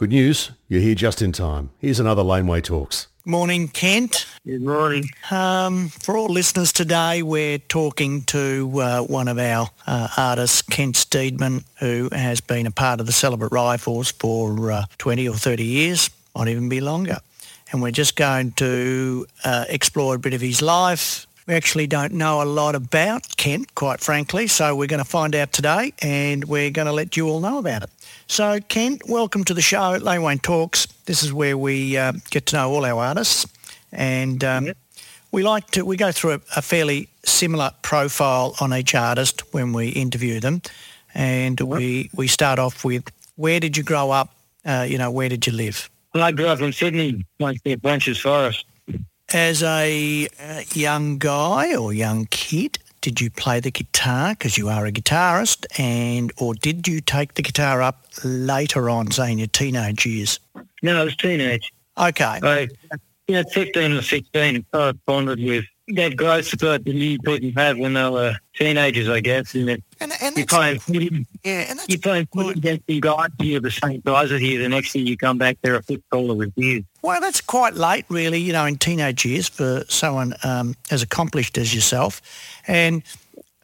Good news, you're here just in time. Here's another Laneway Talks. Morning, Kent. Good morning. Um, for all listeners today, we're talking to uh, one of our uh, artists, Kent Steedman, who has been a part of the Celibate Rifles for uh, 20 or 30 years, might even be longer. And we're just going to uh, explore a bit of his life. We actually don't know a lot about Kent, quite frankly, so we're going to find out today and we're going to let you all know about it. So, Kent, welcome to the show, Laneway Talks. This is where we uh, get to know all our artists, and um, yep. we like to we go through a, a, fairly similar profile on each artist when we interview them, and yep. we we start off with where did you grow up? Uh, you know, where did you live? Well, I grew up in Sydney, like near Frenchs Forest. As a uh, young guy or young kid, did you play the guitar because you are a guitarist and or did you take the guitar up later on say in your teenage years? No it was teenage. Okay. I, you know 15 or 16 I corresponded with that growth spurt that you people have when they were teenagers, I guess. And, and, and you play footy, yeah, and that's you play footy against the guys you're the same guys as you. The next thing you come back, they're a foot taller with you. Well, that's quite late, really. You know, in teenage years for someone um, as accomplished as yourself. And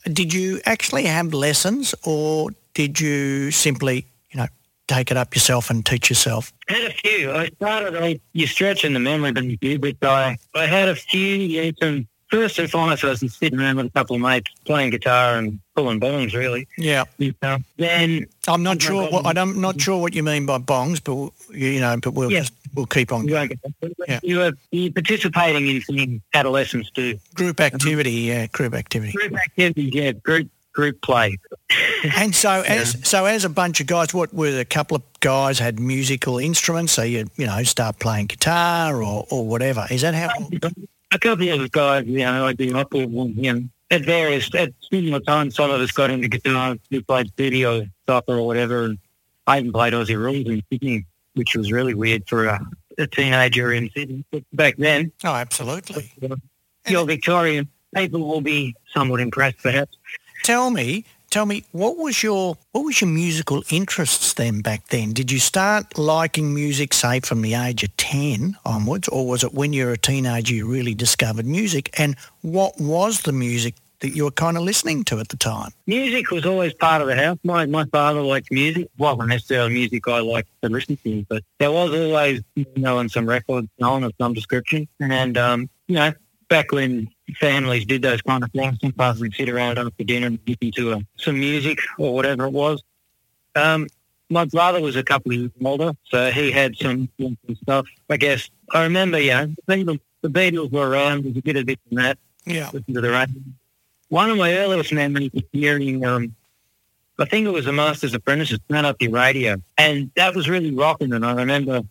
did you actually have lessons, or did you simply, you know, take it up yourself and teach yourself? I had a few. I started, I, you're stretching the memory, but you do, but I, I had a few, yeah, some first and foremost, I was sitting around with a couple of mates playing guitar and pulling bongs, really. Yeah. Then I'm not sure. What, I'm not sure what you mean by bongs, but you know, but we'll yeah. just, we'll keep on. You, yeah. you are you participating in some adolescents too. Group activity, yeah, group activity. Group activity, yeah, group group play. and so as so as a bunch of guys, what were a couple of guys had musical instruments? So you you know start playing guitar or or whatever. Is that how? A couple of guys, you know, I'd be up with you know, at various, at similar times, some of us got into guitar, we played studio soccer or whatever, and I even played Aussie rules in Sydney, which was really weird for a, a teenager in Sydney but back then. Oh, absolutely. Uh, your Victorian people will be somewhat impressed, perhaps. Tell me, tell me what was your what was your musical interests then back then? Did you start liking music say from the age of 10 onwards or was it when you were a teenager you really discovered music and what was the music that you were kind of listening to at the time? Music was always part of the house. My my father liked music. wasn't necessarily music I liked to listen to, but there was always you know and some records on of some description. And um, you know, back when families did those kind of things, sometimes we'd sit around after dinner and listen to uh, some music or whatever it was. Um, my brother was a couple of years older, so he had some, stuff. I guess I remember, yeah, the Beatles, the Beatles were around. There's a bit of this and that. Yeah. Listen to the radio. One of my earliest memories was hearing, um, I think it was a Master's Apprentice, turn up your radio, and that was really rocking. And I remember,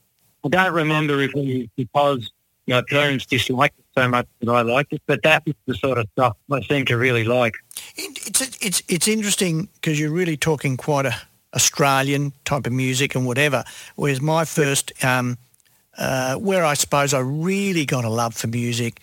I don't remember if it was because my parents disliked it so much that I liked it, but that was the sort of stuff I seem to really like. It's it's it's interesting because you're really talking quite a Australian type of music and whatever. Whereas my first, um, uh, where I suppose I really got a love for music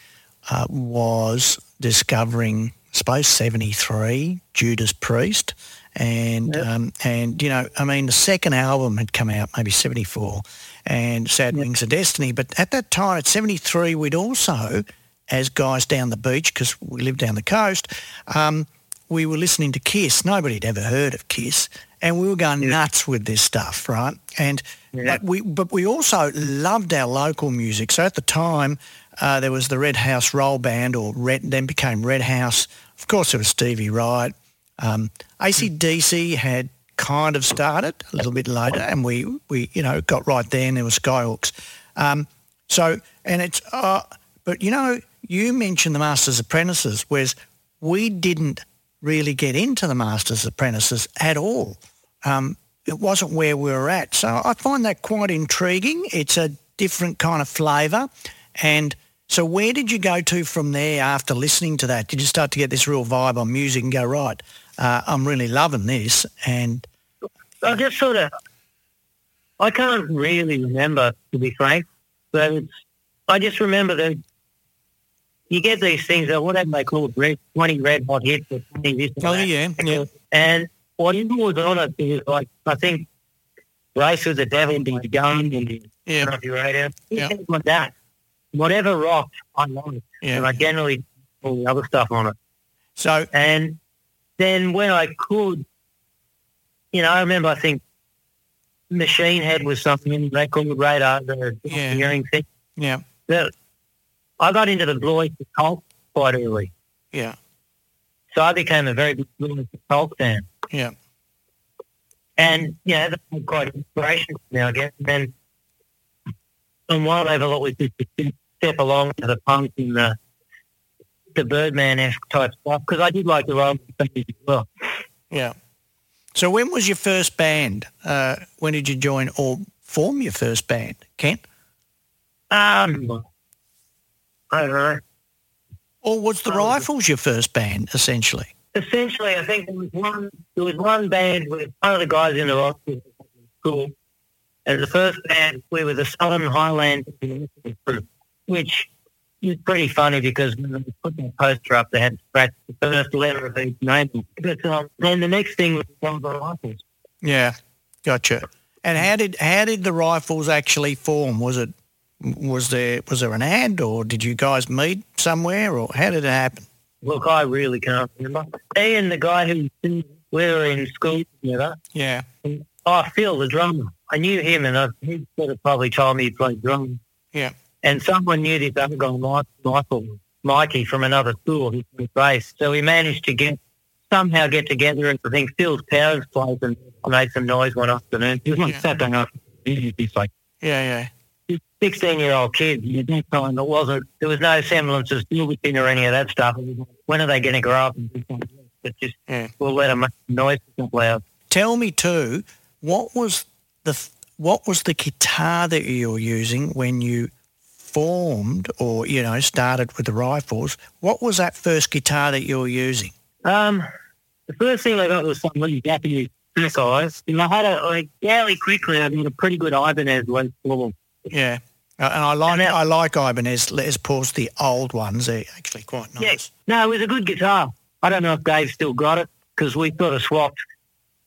uh, was discovering, suppose, 73, Judas Priest. And, yep. um, and you know, I mean, the second album had come out, maybe 74 and Sad yep. Wings of Destiny. But at that time, at 73, we'd also, as guys down the beach, because we lived down the coast, um, we were listening to Kiss. Nobody had ever heard of Kiss. And we were going nuts with this stuff, right? And but we but we also loved our local music. So at the time, uh, there was the Red House Roll Band, or Red, then became Red House. Of course, it was Stevie Wright. Um, ACDC had kind of started a little bit later, and we, we you know got right there, and there were Skyhooks. Um, so and it's uh, but you know you mentioned the Masters Apprentices, whereas we didn't really get into the Masters Apprentices at all. Um, it wasn't where we were at, so I find that quite intriguing. It's a different kind of flavour, and so where did you go to from there after listening to that? Did you start to get this real vibe on music and go right? Uh, I'm really loving this, and I just sort of, I can't really remember, to be frank, but it's, I just remember that you get these things, that whatever they call it, red, 20 red hot hits or 20 this Oh, yeah, yeah. And whatever was on it is like, I think Race with the Devil, by Gun, and Yeah. Radio. Yeah. Things like that. Whatever rock I like. Yeah. And I generally all the other stuff on it. So And then when I could, you know, I remember I think Machine Head was something in the record radar, the Yeah. hearing thing. yeah, That I got into the Blois cult quite early. yeah, So I became a very big Blois cult fan. yeah, And, yeah, that was quite inspirational for me, I guess. And then one level, it was just to step- step along to the punk and the, the Birdman-esque type stuff, because I did like the music as well. yeah. So when was your first band? Uh, when did you join or form your first band, Ken? Um, I don't know. Or was the Rifles your first band, essentially? Essentially, I think there was one. There was one band with one of the guys in the rock school. As the first band, we were the Southern Highland group, which is pretty funny because when they put that poster up, they had to scratch the first letter of each name. But um, then the next thing was one of the rifles. Yeah, gotcha. And how did how did the Rifles actually form? Was it was there was there an ad, or did you guys meet somewhere, or how did it happen? Look, I really can't remember. Ian, the guy who we were in school together, Yeah, Oh, Phil, the drummer. I knew him, and I, he sort of probably told me he played drums. Yeah. And someone knew this other guy, Mike, Michael, Mikey from another school, who played bass. So we managed to get somehow get together, and I think Phil's parents place and made some noise one afternoon. It was like Yeah. Saturday afternoon. He's like yeah, yeah, sixteen-year-old kid. At that time, it wasn't. There was no semblance of Silverton or any of that stuff. It was like, when are they going to grow up and do something? else? But just Yeah. we'll let them make noise for a couple hours. Tell me too, what was the what was the guitar that you were using when you formed or you know started with the Rifles? What was that first guitar that you were using? Um, the first thing I got was some really Japanese size. And I had a, like, fairly quickly, I got a pretty good Ibanez Paul. Yeah, Uh, and I like And that- I like Ibanez Les Pauls, the old ones. They're actually quite nice. Yeah. No, it was a good guitar. I don't know if Dave still got it because we sort of swapped.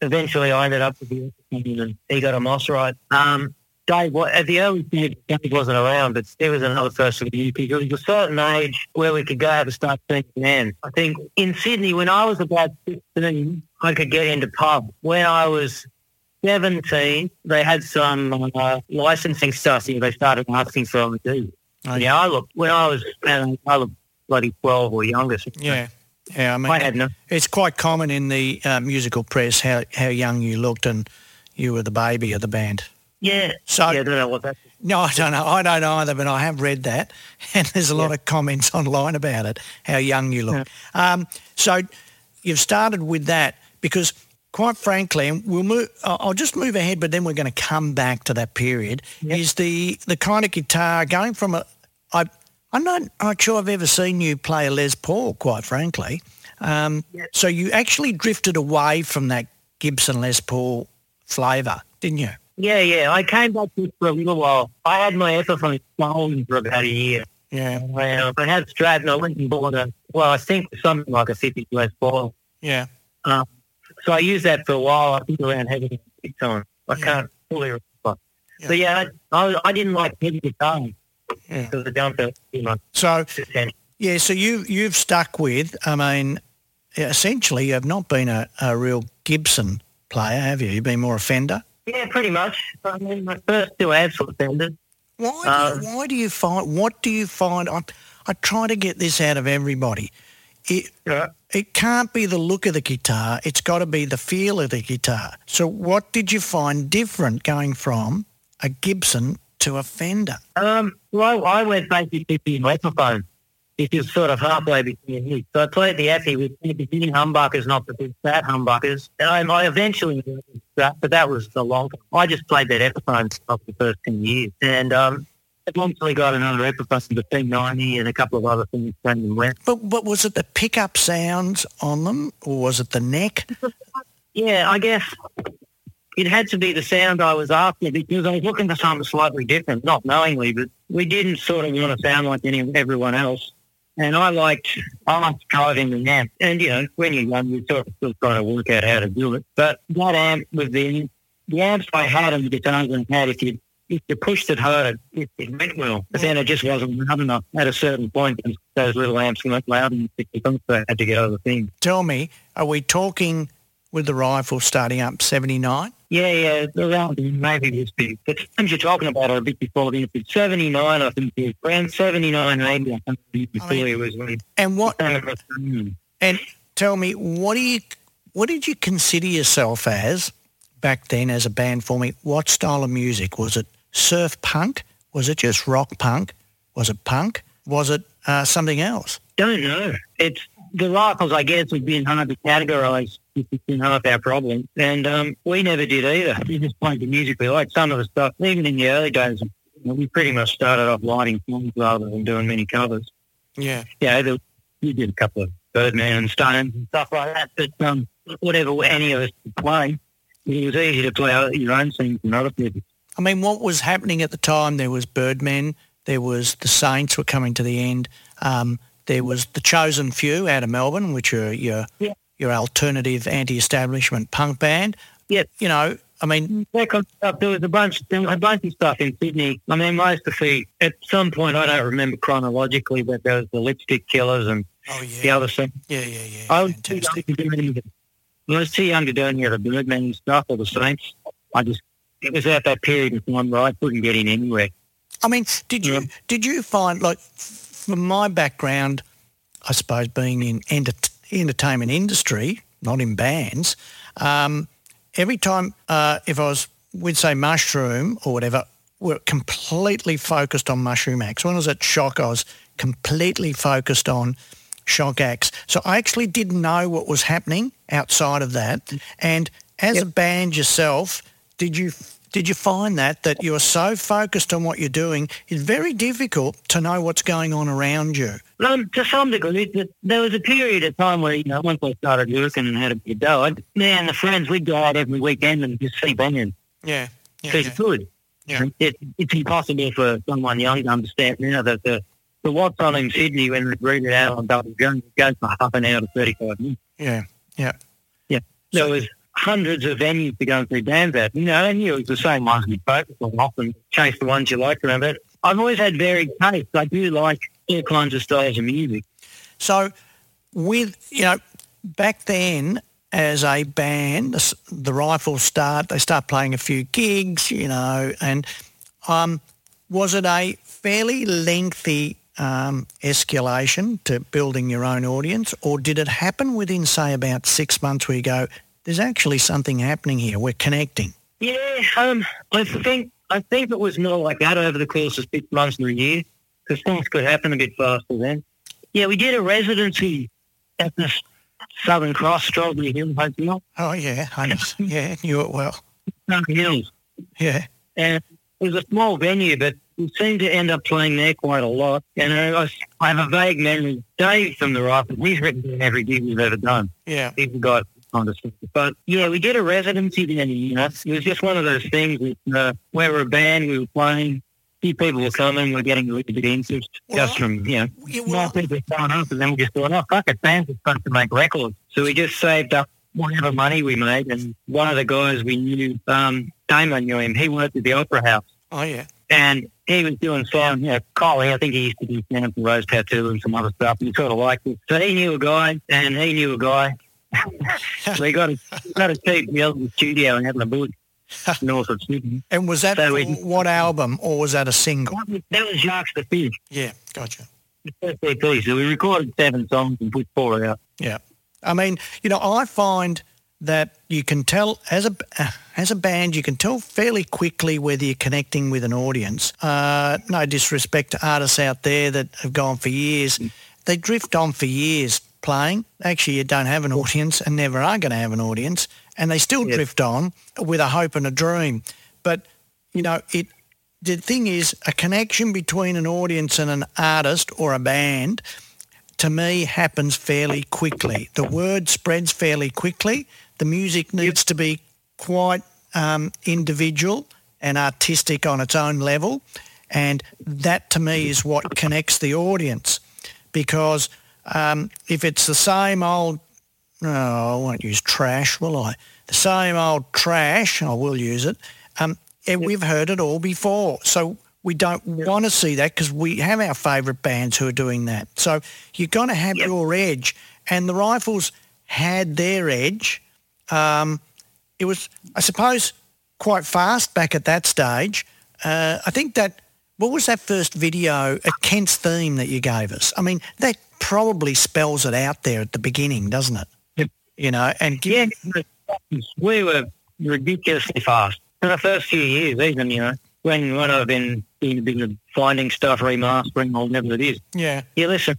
Eventually, I ended up with the Epiphone and he got a Mosrite. Um, Dave, at the early stage, Dave wasn't around, but there was another person with you because there was a certain age where we could go have a start seeing bands. I think in Sydney, when I was about 16, I could get into pub. When I was 17, they had some uh, licensing stuff here. They started asking for LEDs. Oh, yeah, I looked, when I was, I looked bloody 12 or younger. so Yeah, yeah. I mean, I had no. it's quite common in the uh, musical press how how young you looked and you were the baby of the band. Yeah. So yeah, I don't know what that no, I don't know. I don't either, but I have read that, and there's a lot of comments online about it. How young you look. Um, so you've started with that because, quite frankly, and we'll move. I'll just move ahead, but then we're going to come back to that period. Yep. Is the the kind of guitar going from a I I'm not, not sure I've ever seen you play a Les Paul, quite frankly. Um. So you actually drifted away from that Gibson Les Paul flavour, didn't you? Yeah, yeah. I came back to it for a little while. I had my Epiphone stolen for about a year. Yeah, I, uh, I had Stratton. I went and bought a, well, I think something like a 50 Les Paul. yeah, So I used that for a while. I think around heavy time. I Yeah. can't fully remember. Yeah. So yeah, I, I, I didn't like heavy guitar yeah. because the don't feel too much So yeah, so you you've stuck with. I mean, essentially, you have not been a, a real Gibson player, have you? You've been more a Fender. Yeah, pretty much. I mean, my first two amps were Fenders. Why? Do Uh, you, why do you find? What do you find? I I try to get this out of everybody. It Yeah. it can't be the look of the guitar. It's got to be the feel of the guitar. So what did you find different going from a Gibson to a Fender? Um, well, I, I went basically to the microphone. It is sort of halfway between you. So I played the Effie with the beginning humbuckers, not the big fat humbuckers. And I, I eventually, but that was the long time. I just played that Epiphone for the first 10 years. And um, eventually got another Epiphone, the P90 and a couple of other things came and went. But but was it the pickup sounds on them, or was it the neck? Yeah, I guess it had to be the sound I was after because I was looking for something slightly different, not knowingly, but we didn't sort of want to sound like any everyone else. And I liked I liked driving the amp. And you know, when you're young, you sort of still trying to work out how to do it. But that amp was the the amps I had and the guitars I had, if you if you pushed it hard, it, it went well. But then it just wasn't loud enough at a certain point. And those little amps weren't loud enough so I had to get other things. Tell me, are we talking with the rifle starting up 79? Yeah, yeah, around maybe this big. The times you're talking about are a bit before the it's 79, I think. Around 79, 80, I think before I mean- it was when And what. And tell me, what do you, what did you consider yourself as back then as a band forming? What style of music was it? Surf punk? Was it just rock punk? Was it punk? Was it uh, something else? Don't know. It's the rifles, I guess, would be hard to categorise. It's been half our problem. And um, we never did either. We just played the music we liked. Some of the stuff, even in the early days, we pretty much started off writing songs rather than doing many covers. Yeah. Yeah, there, we did a couple of Birdman and Stones and stuff like that. But um, whatever any of us could play, it was easy to play your own things than other people. I mean, what was happening at the time? There was Birdmen. There was the Saints were coming to the end. Um, there was the Chosen Few out of Melbourne, which are your Yeah. Your alternative anti-establishment punk band. Yep. You know, I mean, mm, kind of stuff. There was a bunch, there was a bunch of stuff in Sydney. I mean, most of the, at some point, I don't remember chronologically, but there was the Lipstick Killers and oh the yeah, other stuff. yeah, yeah, yeah, I was too young to do any of it. I was too young to do any of the Birdman stuff or the Saints. I just, it was at that period of time where I couldn't get in anywhere. I mean, did you Yeah. did you find like from my background, I suppose being in enter- entertainment industry, not in bands, um, every time uh, if I was we'd say mushroom or whatever, we're completely focused on mushroom acts. When I was at Shock, I was completely focused on shock acts. So I actually didn't know what was happening outside of that. And as a band yourself, did you did you find that that you're so focused on what you're doing, it's very difficult to know what's going on around you? Um, to some degree, th- there was a period of time where, you know, once I started working and had a bit of dough, me and the friends, we'd go out every weekend and just see bands. Yeah. because it's good. Yeah. It, it's impossible for someone young to understand you know, that the, the what's on in Sydney when we read it out on Double Jones goes for half an hour to 35 minutes. Yeah. Yeah. Yeah. There was hundreds of venues to go and see bands at, you know, and you it was the same ones we focused on often, chase the ones you like remember? But I've always had varied tastes. I do like all kinds of styles of music. So with, you know, back then as a band, the, Rifles start, they start playing a few gigs, you know, and um, was it a fairly lengthy um, escalation to building your own audience or did it happen within, say, about six months where you go, there's actually something happening here, we're connecting? Yeah, um, I think I think it was more like that over the course of six months to a year because things could happen a bit faster then. Yeah, we did a residency at the Southern Cross Strawberry Hill Hotel, Oh, yeah, I know. yeah, knew it well. Southern Hills, Yeah, and it was a small venue, but we seemed to end up playing there quite a lot. And I, I have a vague memory. Dave from the Rifles, he's written down every gig we've ever done. yeah. He's the guy kind of stuff. But yeah, we did a residency then, you know. It was just one of those things with, uh, we were a band, we were playing, few people were coming, we were getting a little bit of Well, just from, you know, Yeah, more well, people showing up and then we just thought, oh, fuck it, bands are supposed to make records. So we just saved up whatever money we made and one of the guys we knew, um, Damon knew him, he worked at the Opera House oh, yeah. and he was doing sound, you know, Collie, I think he used to do sound for Rose Tattoo and some other stuff, and he sort of liked it. So he knew a guy, and he knew a guy. so he got a, got a cheap deal in the studio and having a boot north of Sydney. And was that So we- what album or was that a single? That was Jacques the Fish, Yeah, gotcha. the first EP. So we recorded seven songs and put four out. Yeah. I mean, you know, I find that you can tell as a as a band, you can tell fairly quickly whether you're connecting with an audience. Uh, no disrespect to artists out there that have gone for years, they drift on for years playing. Actually, you don't have an audience and never are going to have an audience, and they still Yes. drift on with a hope and a dream. But you know, it. The thing is, a connection between an audience and an artist or a band to me happens fairly quickly. The word spreads fairly quickly. The music needs to be quite um, individual and artistic on its own level. And that to me is what connects the audience. Because um, if it's the same old, no, I won't use trash, will I? the same old trash, I will use it, um, and we've heard it all before. So we don't want to see that because we have our favourite bands who are doing that. So you're going to have Yep. your edge. And the Rifles had their edge. Um, it was, I suppose, quite fast back at that stage. Uh, I think that, what was that first video, a Kent's theme that you gave us? I mean, that probably spells it out there at the beginning, doesn't it? You know, and Yeah, we were ridiculously fast. in the first few years, even, you know, when, when I've been a finding stuff, remastering, or whatever it is, yeah, you listen,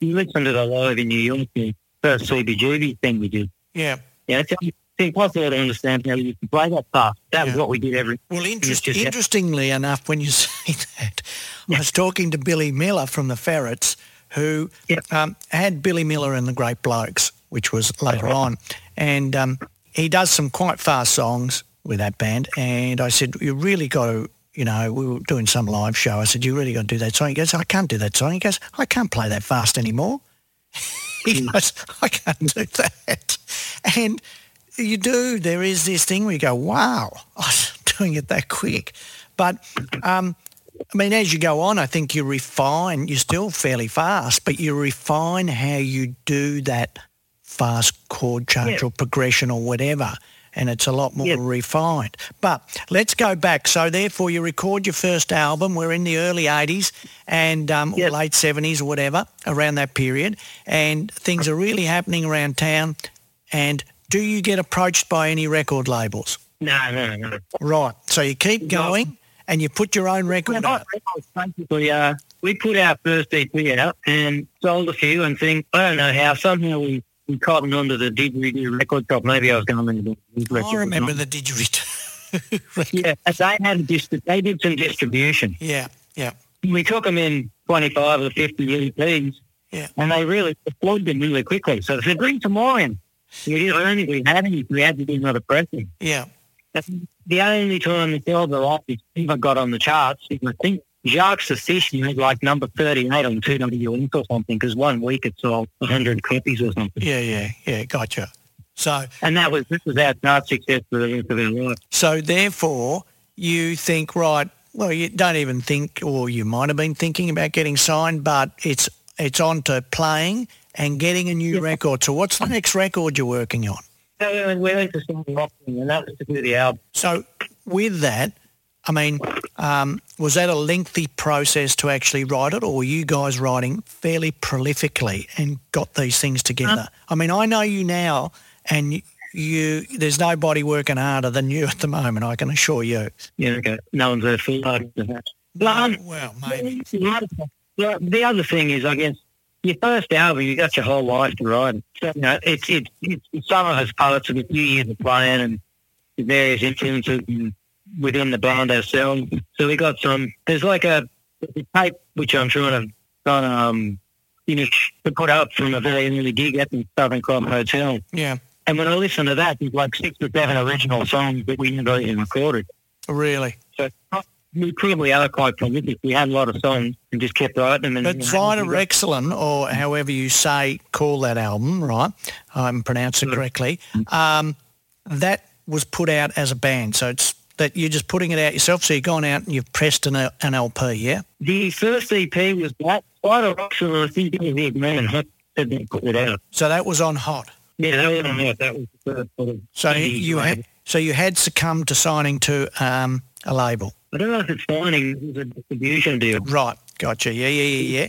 you listen to the live in New York, the first CBGB thing we did. yeah. Yeah, it's, it's impossible to understand how you can play that fast. That was what we did every Well, interest, yeah. interestingly enough, when you say that, I was talking to Billy Miller from the Ferrets, who Yep. um, had Billy Miller and the Great Blokes, which was later on, and um, he does some quite fast songs with that band. And I said, you really got to, you know, we were doing some live show. I said, you really got to do that song. He goes, I can't do that song. He goes, I can't play that fast anymore. he goes, I can't do that. And you do. There is this thing where you go, wow, I was doing it that quick. But, um, I mean, as you go on, I think you refine, you're still fairly fast, but you refine how you do that fast chord change Yeah. or progression or whatever. And it's a lot more Yeah. refined. But let's go back. So therefore you record your first album. We're in the early 80s and um, Yeah. late 70s or whatever, around that period. And things are really happening around town. And do you get approached by any record labels? No, no, no. Right. So you keep going and you put your own record out. basically, uh, we put our first EP out and sold a few and think, I don't know how, somehow we, cottoned onto the didgeridoo record shop. Maybe I was going into the record I remember the didgeridoo. Yeah, they had a dist- they did some distribution. Yeah, yeah, We took them in 25 or 50 EPs yeah. and they really deployed them really quickly. So they said, bring some more in. We didn't, I don't think we had any. We had to do another pressing. Yeah. That's the only time the Zelda Life ever got on the charts. I think Jacques Session had like number 38 on 2WX or something because one week it sold 100 copies or something. Yeah, yeah, yeah, gotcha. So, And that was, this was our chart success for the rest of our life. so therefore, you think, right? Well, you don't even think, or you might have been thinking about getting signed, but it's it's on to playing and getting a new record. So, what's the next record you're working on? So we went to start rocking and that was to do the album. So, with that, I mean, um, was that a lengthy process to actually write it, or were you guys writing fairly prolifically and got these things together? I mean, I know you now, and you, you there's nobody working harder than you at the moment. I can assure you. Yeah, okay. No one's a full of that. Um, Well, maybe. The other thing is, I guess, your first album, you got your whole life to write. So, you know, it's, it's, it's, some of us poets with a few years of playing and various influences and within the band ourselves. So we got some, there's like a, tape, which I'm trying to, trying to um, finish to put up from a very early gig at the Southern Club Hotel. Yeah, And when I listen to that, there's like six or seven original songs that we never even recorded. really. So we probably are quite prolific. We had a lot of songs and just kept writing them. And, But you know, Zider Excellent, or however you say, call that album, right? I'm pronouncing it correctly. Um, that was put out as a band, so it's that you're just putting it out yourself. So you've gone out and you've pressed an, an LP, yeah? The first EP was that. Spider and I think it was the man said they put it out. So that was on Hot. Yeah, that was on Hot. That was the first sort of So you label. had so you had succumbed to signing to um, a label, I don't know if it's signing. It was a distribution deal. right? Gotcha. Yeah, yeah, yeah, yeah.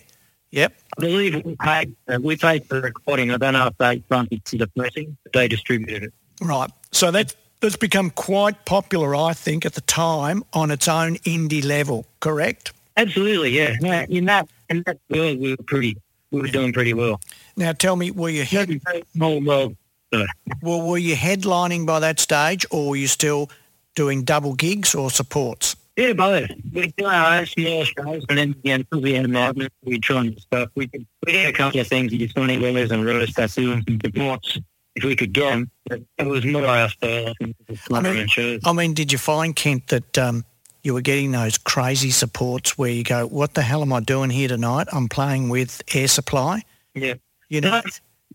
Yep. I believe we paid, uh, we paid for the recording. I don't know if they fronted to the pressing, but they distributed it. Right. So that that's become quite popular, I think, at the time on its own indie level. Correct. Absolutely, yeah. No, in that, in that world, we were pretty, we were doing pretty well. Now tell me, were you head, Small world. So, well, were you headlining by that stage, or were you still doing double gigs or supports? Yeah, both. We do our own small shows, and then again, we had a magnet, we try and stuff. We did, we did a couple of things, you Sonny Willis and Rose Tattoo and some supports if we could get. But it was more our style. I think, it was I mean- I mean, did you find Kent that um, you were getting those crazy supports where you go, "What the hell am I doing here tonight? I'm playing with Air Supply." Yeah. You know,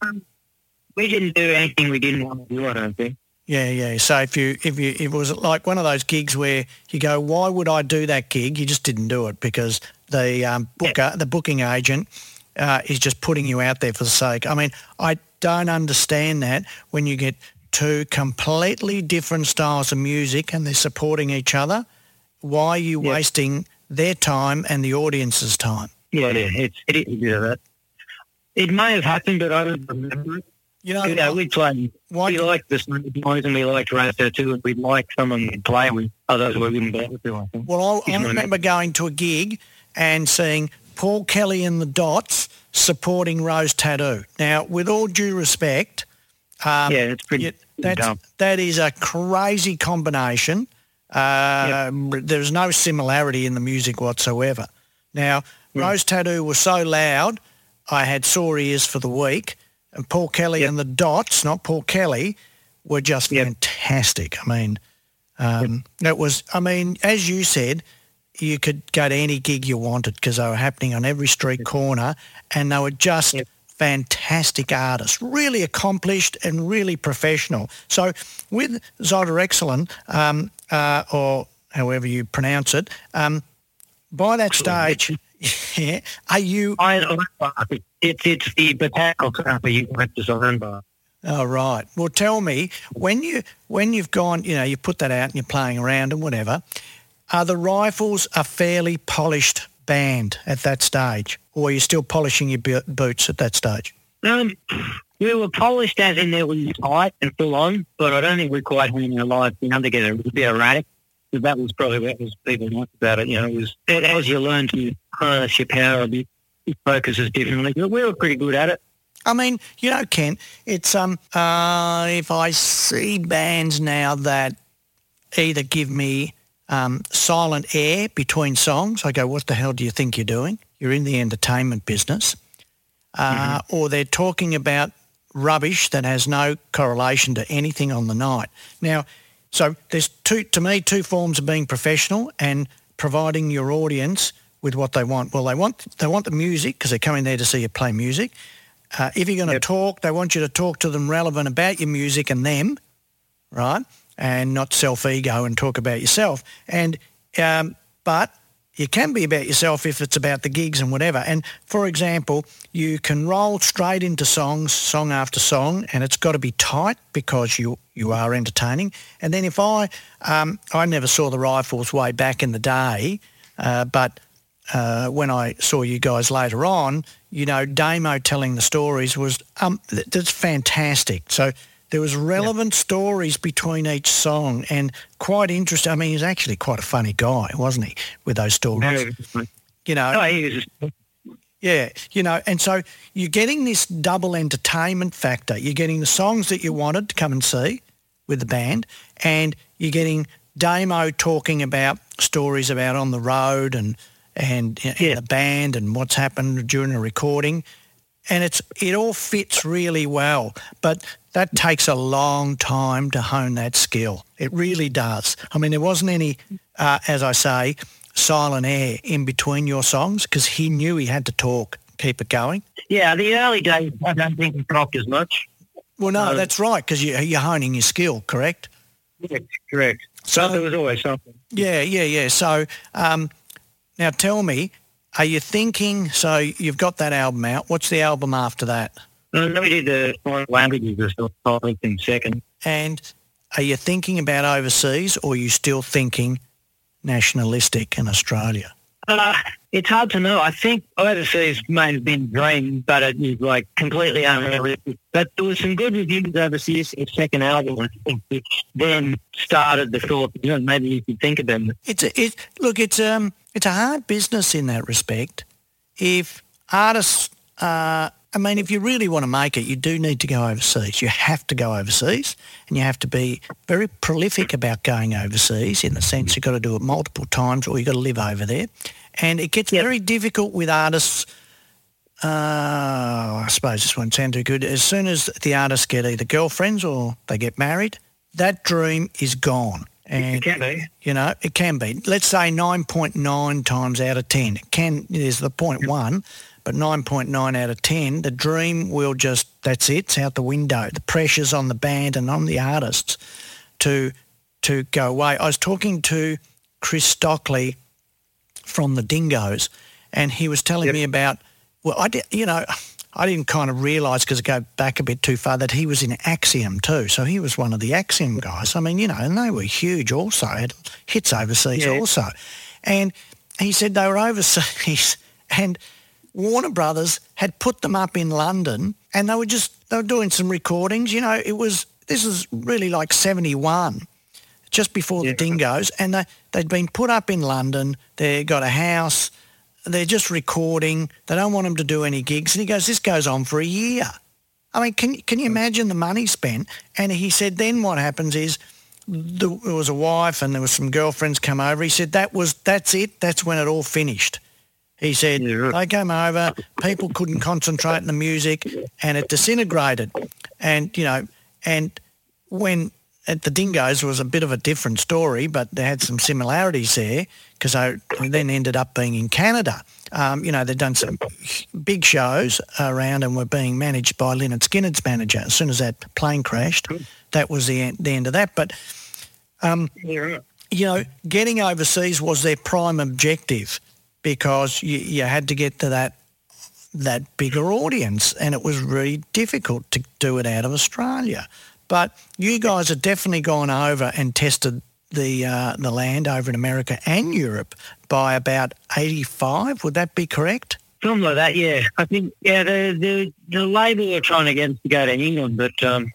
um, we didn't do anything we didn't want to do, I don't think. Yeah, yeah. So if you if you it was like one of those gigs where you go, why would I do that gig? You just didn't do it because the um, booker, the booking agent, uh, is just putting you out there for the sake. I mean, I don't understand that when you get two completely different styles of music and they're supporting each other. Why are you Yeah. wasting their time and the audience's time? Yeah, yeah, it's, it is a bit of that. It may have happened, but I don't remember it. You know, know, we played. why we do- like the Snoop Boys and we like Rose Tattoo, and we'd like someone we'd play with. Others we wouldn't bother to, I think. Well, I, I You know what I mean? remember going to a gig and seeing Paul Kelly and the Dots supporting Rose Tattoo. Now, with all due respect, um, yeah, it's pretty that's, dumb. that is a crazy combination. Uh, There's no similarity in the music whatsoever. Now, Rose Tattoo was so loud, I had sore ears for the week. And Paul Kelly Yep. and the Dots, not Paul Kelly, were just Yep. fantastic. I mean, um, it was, I mean, as you said, you could go to any gig you wanted because they were happening on every street corner and they were just Yep. fantastic artists, really accomplished and really professional. So with Sideroxylon, um, uh, or however you pronounce it, um, by that stage, yeah, are you, it's, it's the botanical company you went to Southern Bar. oh, right. Well, tell me, when, you, when you've gone, you know, you put that out and you're playing around and whatever, are the Rifles a fairly polished band at that stage? Or are you still polishing your boots at that stage? Um, we were polished as in there was tight and full on, but I don't think we quite hung our live down together. It was a bit erratic. So that was probably what was people liked about it. You know, it was it, as you learn to harness your power a bit, it focuses differently. But we were pretty good at it. I mean, you know, Ken, it's um, uh, if I see bands now that either give me um, silent air between songs, I go, "What the hell do you think you're doing? You're in the entertainment business," uh, or they're talking about rubbish that has no correlation to anything on the night. Now, so there's two to me two forms of being professional and providing your audience with what they want. Well, they want they want the music because they're coming there to see you play music. Uh, if you're going to Yep. talk, they want you to talk to them relevant about your music and them, right? And not self-ego and talk about yourself. And um, but you can be about yourself if it's about the gigs and whatever. And for example, you can roll straight into songs, song after song, and it's got to be tight because you you are entertaining. And then if I um, I never saw the Rifles way back in the day, uh, but uh, when I saw you guys later on, you know, Damo telling the stories was um, that's fantastic. So there was relevant stories between each song and quite interesting. I mean, he's actually quite a funny guy, wasn't he, with those stories? Very, You know, oh, he was yeah, you know, and so you're getting this double entertainment factor. You're getting the songs that you wanted to come and see with the band, and you're getting Damo talking about stories about on the road and and, and Yeah. the band and what's happened during a recording, and it's it all fits really well. But that takes a long time to hone that skill. It really does. I mean, there wasn't any, uh, as I say, silent air in between your songs because he knew he had to talk, keep it going. yeah, the early days, I don't think we talked as much. Well, no, Uh, that's right because you, you're honing your skill, correct? Yeah, correct. So- So there was always something. Yeah, yeah, yeah. So um, now tell me, are you thinking, so you've got that album out. What's the album after that? Then we did the foreign languages still probably in second. And are you thinking about overseas or are you still thinking nationalistic in Australia? Uh, it's hard to know. I think overseas may have been a dream, but it was like completely unrealistic. But there was some good reviews overseas in the second album, I think, which then started the thought, you know, maybe you could think of them. It's a, it, look, it's um, it's a hard business in that respect. If artists, uh, I mean, if you really want to make it, you do need to go overseas. You have to go overseas, and you have to be very prolific about going overseas. In the sense, you've got to do it multiple times, or you've got to live over there, and it gets Yep. very difficult with artists. Uh, I suppose this won't sound too good. As soon as the artists get either girlfriends or they get married, that dream is gone. And It can be. you know, it can be. Let's say 9.9 times out of 10. It can, there's the point one, but 9.9 out of 10, the dream will just, that's it, it's out the window. The pressure's on the band and on the artists to, to go away. I was talking to Chris Stockley from the Dingoes and he was telling Yep. me about, well, I did, you know, I didn't kind of realise because I go back a bit too far that he was in Axiom too. So he was one of the Axiom guys. I mean, you know, and they were huge also, had hits overseas Yeah. also. And he said they were overseas and Warner Brothers had put them up in London and they were just, they were doing some recordings. You know, it was, this is really like 71 just before Yeah. the dingoes and they, they'd been put up in London. They got a house. They're just recording. They don't want them to do any gigs. And he goes, this goes on for a year. I mean, can, can you imagine the money spent? And he said then what happens is the, there was a wife and there was some girlfriends come over. He said that was, that's it. That's when it all finished. He said Yeah, they came over, people couldn't concentrate on the music and it disintegrated. And, you know, and when at the Dingoes was a bit of a different story, but they had some similarities there because I then ended up being in Canada. Um, you know, they'd done some big shows around and were being managed by Lynyrd Skynyrd's manager. As soon as that plane crashed, that was the end, the end of that. But Yeah, you know, getting overseas was their prime objective because you, you had to get to that that bigger audience, and it was really difficult to do it out of Australia. But you guys have definitely gone over and tested the uh, the land over in America and Europe by about eighty five. Would that be correct? Something like that, yeah. I think, yeah, the the, the label were trying to get us to go to England, but um,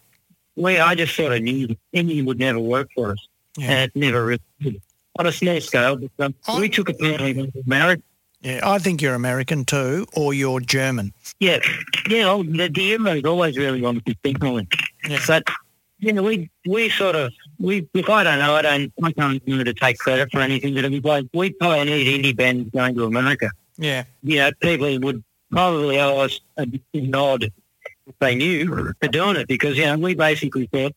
we, I just sort of knew England would never work for us, Yeah. and it never really did. On a small scale, but um, I- we took personally to America. Yeah, I think you're American too, or you're German. Yeah, yeah. Oh, the, the Euros always really wanted to think on it, Yeah. but you know, we we sort of we. If I don't know, I don't. I can't remember to take credit for anything that we played. We pioneered indie bands going to America. Yeah, you know, people would probably owe us a nod if they knew for doing it because, you know, we basically thought,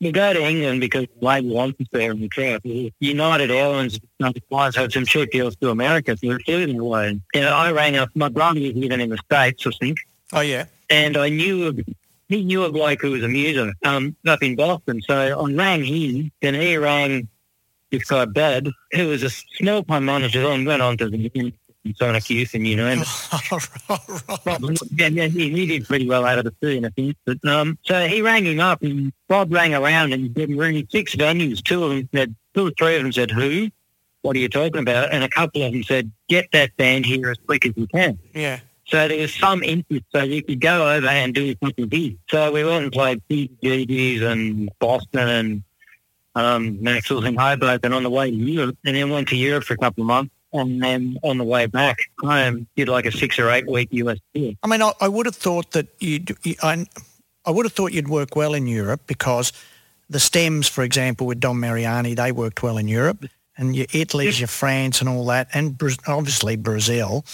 we go to England because the label wants us there and we try. United Airlines suppliers have some cheap deals to America, so we're feeling away. You know, I rang up, my brother was living in the States, I think, oh yeah, and I knew of, he knew a bloke who was a muser um, up in Boston. So I rang him, then he rang this guy Bed, who was a pun manager, then went on to the Sonic Youth and you know right. Yeah, he, he did pretty well out of the scene, I think. But um, so he rang him up, and Bob rang around, and he said, "We're six venues. Two of them said, two or three of them said, who? What are you talking about?" And a couple of them said, "Get that band here as quick as you can." yeah, So there was some interest, so you could go over and do something big. So we went and played PGGs and Boston and um, Maxwell's in Hoboken on the way to Europe, and then went to Europe for a couple of months. And then on the way back, I um, did like a six or eight week US tour. I mean, I, I would have thought that you'd, you, I, I would have thought you'd work well in Europe because the stems, for example, with Dom Mariani, they worked well in Europe. And your Italy's, your France and all that, and obviously Brazil,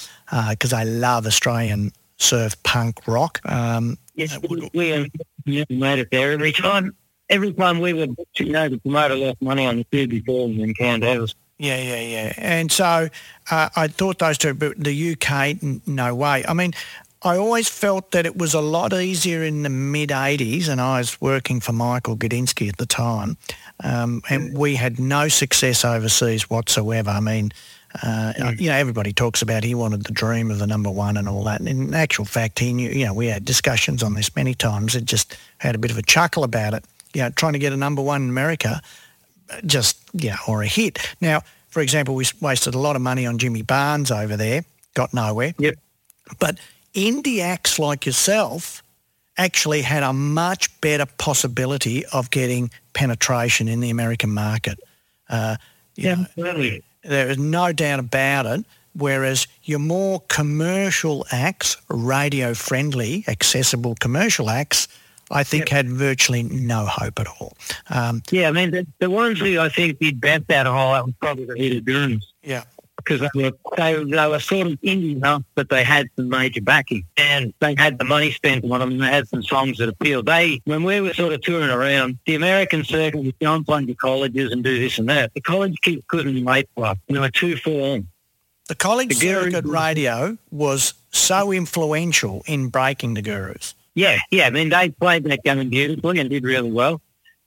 because I love Australian surf punk rock. Um, Yes, Uh, we um, we made it there every time. Every time we were, you know, the promoter lost money on the tour before we encountered ours. yeah, yeah, yeah. And so uh, I thought those two, but the UK, n- no way. I mean, I always felt that it was a lot easier in the mid 80s, and I was working for Michael Gudinski at the time, um, and we had no success overseas whatsoever. I mean, uh, you know, everybody talks about he wanted the dream of the number one and all that. And in actual fact, he knew, you know, we had discussions on this many times. It just had a bit of a chuckle about it. You know, trying to get a number one in America, just, yeah, or a hit. Now, for example, we wasted a lot of money on Jimmy Barnes over there, got nowhere. Yep. But indie acts like yourself actually had a much better possibility of getting penetration in the American market. Uh, you Yeah, know, absolutely. There is no doubt about it. Whereas your more commercial acts, radio friendly, accessible commercial acts, I think had virtually no hope at all. Um, Yeah, I mean, the, the ones who I think did best out of all that was probably the Burns. yeah, because they were, they, they were sort of indie enough, but they had some major backing and they had the money spent on them and they had some songs that appealed. They, when we were sort of touring around, the American circuit was going playing to colleges and do this and that. The college kids couldn't wait for us. And they were too full on. The college The circuit radio was so influential in breaking the gurus. Yeah, yeah. I mean, they played that game beautifully and did really well.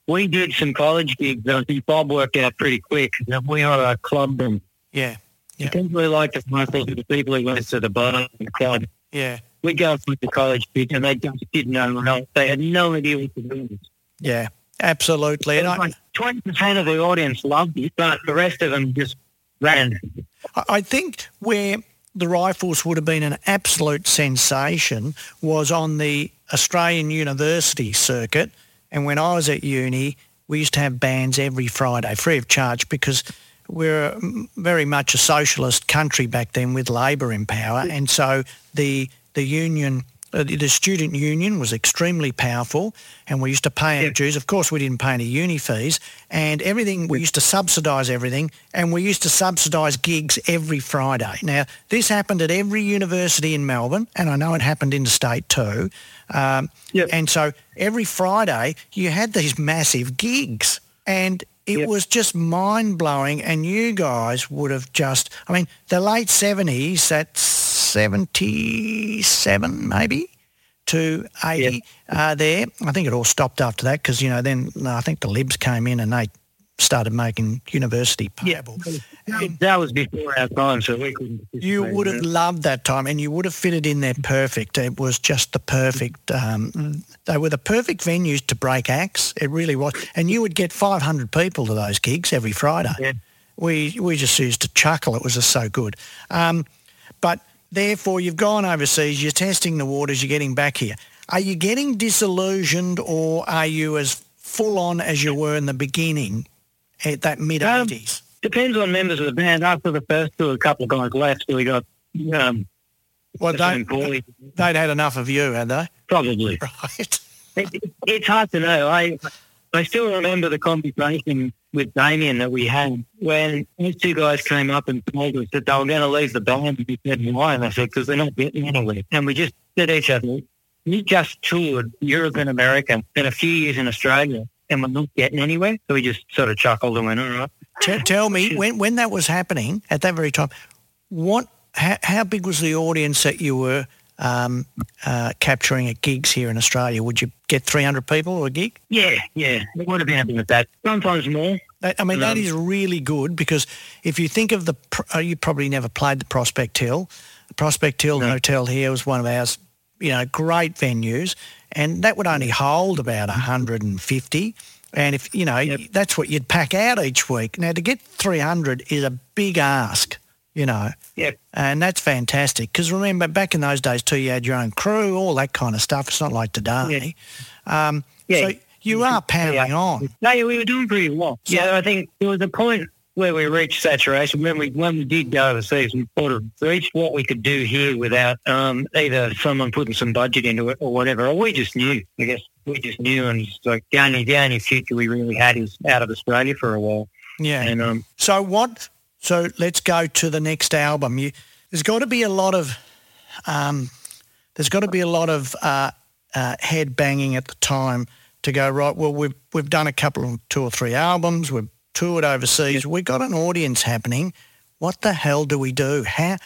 We did some college gigs. I think Bob worked out pretty quick. We are a club and Yeah, Yeah. Really like the most of the people who went to the bar and club. yeah, We go with the college kids and they just didn't know. no- They had no idea what to do. yeah, absolutely. And like twenty percent of the audience loved it, but the rest of them just ran. I think where the rifles would have been an absolute sensation was on the Australian university circuit. And when I was at uni, we used to have bands every Friday, free of charge, because we're mm, very much a socialist country back then with Labor in power. And so the the union, uh, the the student union was extremely powerful and we used to pay our dues. Of course, we didn't pay any uni fees and everything, we used to subsidise everything and we used to subsidise gigs every Friday. Now, this happened at every university in Melbourne and I know it happened interstate too. Um, Yep. And so every Friday you had these massive gigs and it Yep. was just mind blowing. And you guys would have just, I mean, the late 70s, that's 77 maybe to 80 uh, there. I think it all stopped after that because, you know, then I think the Libs came in and they started making university payable. And That was before our time, so we couldn't. you would have loved that time and you would have fitted in there perfect. It was just the perfect, um, they were the perfect venues to break acts. It really was. And you would get 500 people to those gigs every Friday. Yeah. We, we just used to chuckle. It was just so good. Um, but therefore, you've gone overseas, you're testing the waters, you're getting back here. Are you getting disillusioned or are you as full on as you were in the beginning at that mid-80s? Depends on members of the band. After the first two, a couple of guys left, so we got um, well, they, they'd had enough of you, had they? probably. Right. It, it, it's hard to know. I I still remember the conversation with Damien that we had when those two guys came up and told us that they were going to leave the band. And we said, why? And I said, because they're not getting anywhere. And we just said to each other, we just toured Europe and America, and a few years in Australia, and we're not getting anywhere. So we just sort of chuckled and went, all right. T- tell me, when, when that was happening at that very time, what, how, how big was the audience that you were um, uh, capturing at gigs here in Australia? Would you get 300 people a gig? Yeah, yeah. It would have been about that. Sometimes more. That- I mean, that Um, is really good because if you think of the, pr- uh, you probably never played the Prospect Hill. The Prospect Hill No. Hotel here was one of our, you know, great venues, and that would only hold about 150. And if you know, Yep. that's what you'd pack out each week. Now to get 300 is a big ask, you know, Yeah. and that's fantastic. Because remember, back in those days too, you had your own crew, all that kind of stuff. It's not like today. Um, Yeah. So you are powering on. No, yeah, we were doing pretty well. So- yeah, I think there was a point where we reached saturation. When we when we did go overseas, we sort of reached what we could do here without um, either someone putting some budget into it or whatever. Or we just knew. I guess we just knew, and it's like the only the only future we really had is out of Australia for a while. Yeah. And um, So what? So let's go to the next album. You, there's got to be a lot of, um, there's got to be a lot of uh, uh, head banging at the time to go right. Well, we've we've done a couple of two or three albums. We've toured overseas. We've got an audience happening. What the hell do we do? How,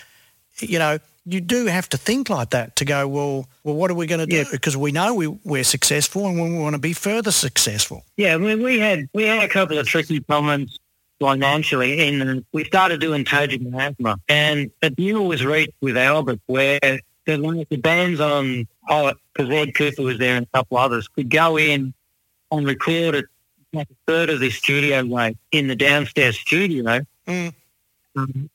you know, you do have to think like that to go. Well, well, what are we going to do? Yeah. Because we know we we're successful and we want to be further successful. Yeah, I mean, we had we had a couple of tricky moments financially, and we started doing Turgid Miasma, and a deal was reached with Albert where the, the bands on oh, Hot, because Ed Cooper was there and a couple others, could go in and record at like a third of the studio rate in the downstairs studio, Mm. um,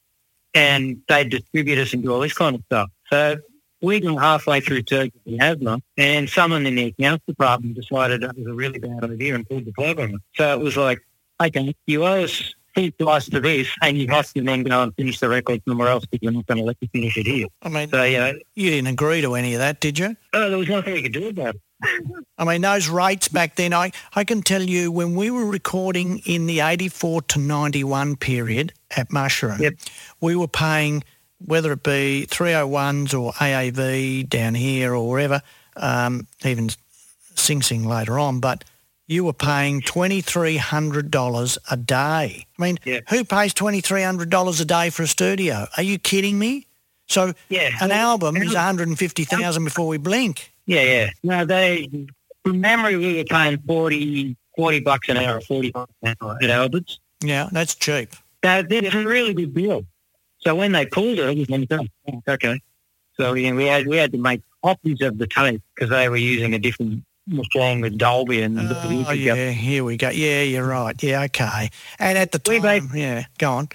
and they'd distribute us and do all this kind of stuff. So we got halfway through Turgid Miasma, and someone in the accounts department decided that was a really bad idea and pulled the plug on it. So it was like, okay, you owe us fee to us for this, and you have to then go and finish the record somewhere else because we're not going to let you finish it here. I mean, So, yeah, you didn't agree to any of that, did you? oh, there was nothing we could do about it. I mean, those rates back then, I, I can tell you when we were recording in the 84 to 91 period at Mushroom, Yep. we were paying, whether it be 301s or AAV down here or wherever, um, even Sing Sing later on, but you were paying $2,300 a day. I mean, Yeah. who pays $2,300 a day for a studio? Are you kidding me? So Yeah. an album is 150000 before we blink. Yeah, yeah. No, they, from memory, we were paying 40, 40 bucks an hour, 40 bucks an hour at Albert's. Yeah, that's cheap. That, it's a really good deal. So when they pulled it, it was like, oh, okay. So yeah, we had we had to make copies of the tape because they were using a different machine with Dolby and Oh, yeah, here we go. Yeah, you're right. Yeah, okay. And at the We time, yeah, go on.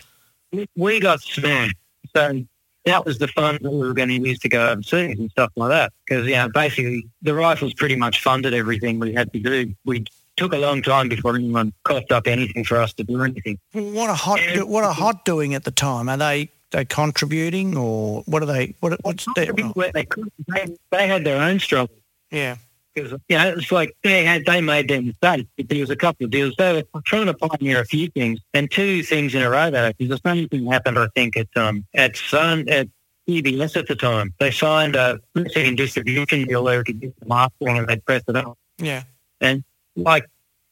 we got smashed. So that was the fund that we were going to use to go overseas and stuff like that. Because, you know, basically the rifles pretty much funded everything we had to do. We took a long time before anyone coughed up anything for us to do anything. What a hot, Yeah. what a hot doing at the time? Are they they contributing or what are they? What what's their? They, they, they had their own struggle. Yeah, Because, you know, it's like they had, they made their mistakes. But there was a couple of deals. They were trying to pioneer a few things and two things in a row that because the same thing happened, I think, at, um, at Sun, at CBS at the time. They signed a second distribution deal where we could get the mastering and they'd press it up. yeah, and Like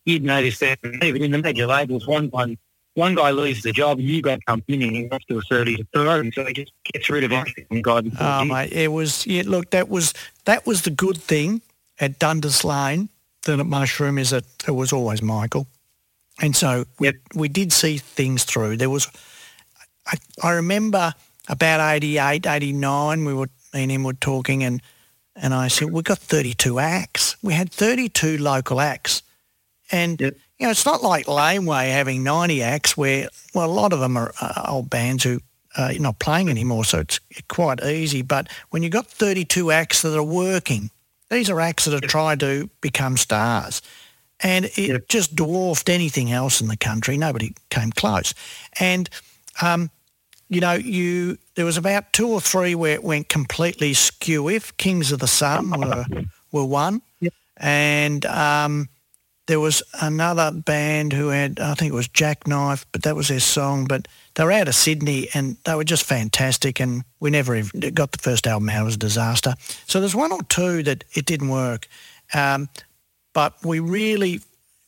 you'd notice that even in the major labels, one one one guy loses the job, you got come in and he wants to assert his authority, so he just gets rid of everything. God, Oh mate, it was. Yeah, look, that was that was the good thing at Dundas Lane. Then at Mushroom is that it was always Michael, and so we Yep. we did see things through. There was, I, I remember about 88, 89, we were me and him were talking, and and I said we got thirty two acts. We had thirty two local acts, and. Yep. You know, it's not like Laneway having 90 acts where, well, a lot of them are uh, old bands who uh, you're not playing anymore, so it's quite easy. But when you've got 32 acts that are working, these are acts that are trying to become stars. And it Yep. just dwarfed anything else in the country. Nobody came close. And, um, you know, you there was about two or three where it went completely skew. If Kings of the Sun were, were one. Yep. And um, there was another band who had, I think it was Jackknife, but that was their song. But they were out of Sydney and they were just fantastic. And we never even got the first album out. It was a disaster. So there's one or two that it didn't work. Um, but we really,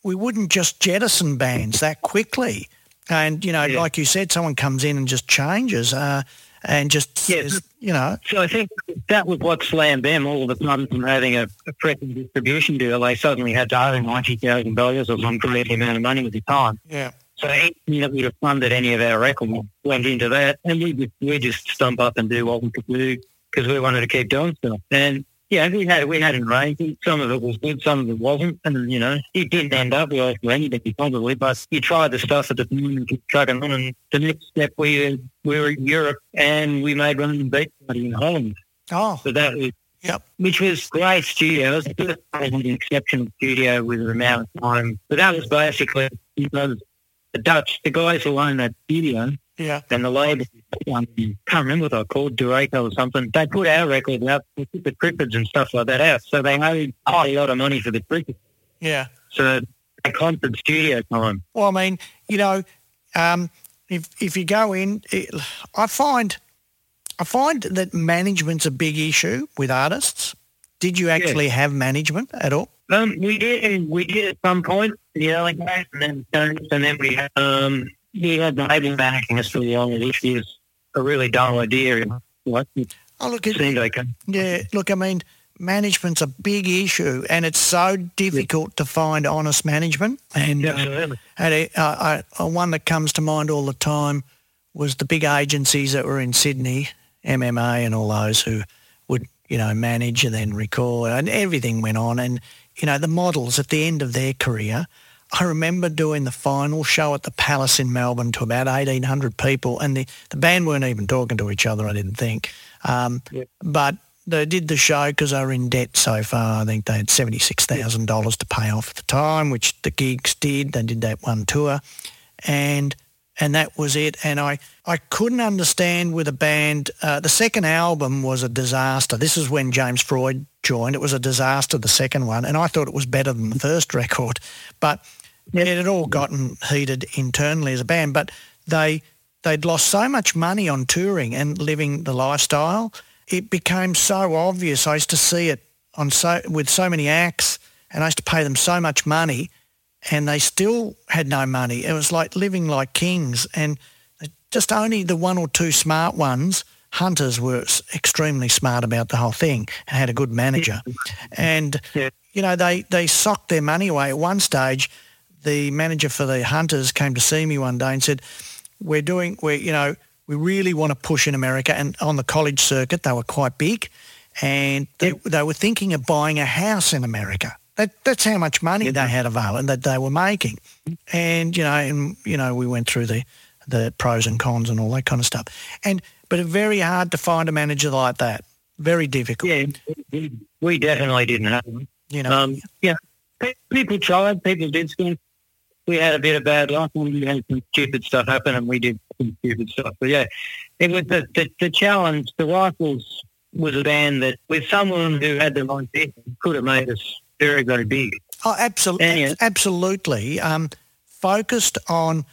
we wouldn't just jettison bands that quickly. And, you know, Yeah. like you said, someone comes in and just changes uh, and just, Yeah. says, you know, So I think that was what slammed them all of a sudden from having a, a present distribution deal. They suddenly had to owe ninety thousand dollars or some crazy amount of money at the time. yeah, So anything that would have funded any of our records went into that, and we just, we just stump up and do what we could do because we wanted to keep doing stuff. And yeah, we had we had an arrangement. Some of it was good, some of it wasn't, and you know it didn't end up for anybody probably. But you tried the stuff at the time and kept trucking on. And the next step we uh, we were in Europe and we made Roman Beach Party in Holland. oh, So that was Yep. which was great studio. It was an exceptional studio with the amount of time. But that was basically because the Dutch, the guys who owned that studio yeah, and the label, um, can't remember what they were called, Dureco or something, they put our record out, they the Crippers and stuff like that out. So they owed a lot of money for the Crippers. yeah. So they conquered studio time. Well, I mean, you know, um, if if you go in, it, I find I find that management's a big issue with artists. Did you actually have management at all? Um, we did, we did at some point, Yeah, early days, and then, and then we had, um, we had the label managing us for the only year's a really dumb idea. What Oh, look, it, seemed like a, yeah, look, I mean, management's a big issue, and it's so difficult to find honest management. And uh, absolutely. had a, uh, uh, one that comes to mind all the time was the big agencies that were in Sydney, MMA and all those who would, you know, manage and then record and everything went on. And, you know, the models at the end of their career, I remember doing the final show at the Palace in Melbourne to about 1,800 people and the, the band weren't even talking to each other, I didn't think. Um, Yep. But they did the show because they were in debt so far. I think they had $76,000 to pay off at the time, which the gigs did. They did that one tour. And and that was it. And I, I couldn't understand with a band. Uh, the second album was a disaster. This is when James Freud joined. It was a disaster, the second one, and I thought it was better than the first record. But it had all gotten heated internally as a band. But they they'd lost so much money on touring and living the lifestyle. It became so obvious. I used to see it on so with so many acts, and I used to pay them so much money and they still had no money. It was like living like kings, and just only the one or two smart ones, hunters, were extremely smart about the whole thing and had a good manager. And Yeah. you know, they they socked their money away. At one stage, the manager for the hunters came to see me one day and said, "We're doing, we you know, we really want to push in America, and on the college circuit, they were quite big." And they, they were thinking of buying a house in America. That, that's how much money they had available and that they were making. And, you know, and, you know, we went through the, the pros and cons and all that kind of stuff. And, but it's very hard to find a manager like that. Very difficult, Yeah, we- we definitely didn't have one. you know. Um, yeah, pe- people tried, people did stuff. We had a bit of bad luck and we had some stupid stuff happen and we did some stupid stuff. But yeah, it was the, the, the challenge. The Rifles was a band that with someone who had the right vision could have made us very, very big. Oh, absolutely, Yeah. absolutely. Um, focused on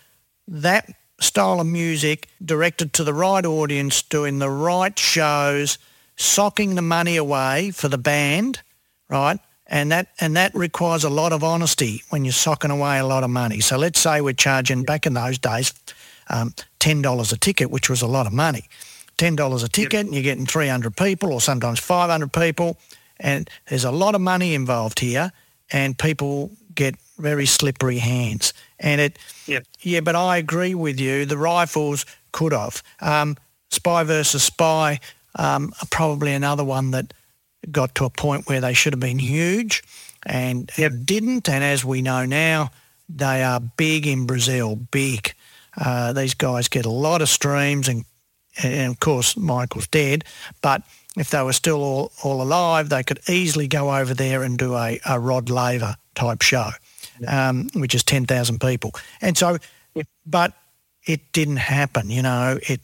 that style of music, directed to the right audience, doing the right shows, socking the money away for the band, right? And that and that requires a lot of honesty when you're socking away a lot of money. So let's say we're charging back in those days um, ten dollars a ticket, which was a lot of money. Ten dollars a ticket, and you're getting three hundred people, or sometimes five hundred people, and there's a lot of money involved here, and people get very slippery hands. And it, Yep. yeah, but I agree with you. The rifles could have. Um, spy versus spy, um, are probably another one that got to a point where they should have been huge and, and didn't. And as we know now, they are big in Brazil, big. Uh, these guys get a lot of streams and, and of course Michael's dead, but if they were still all, all alive, they could easily go over there and do a, a Rod Laver type show, um, which is 10,000 people. And so, but it didn't happen, you know, it,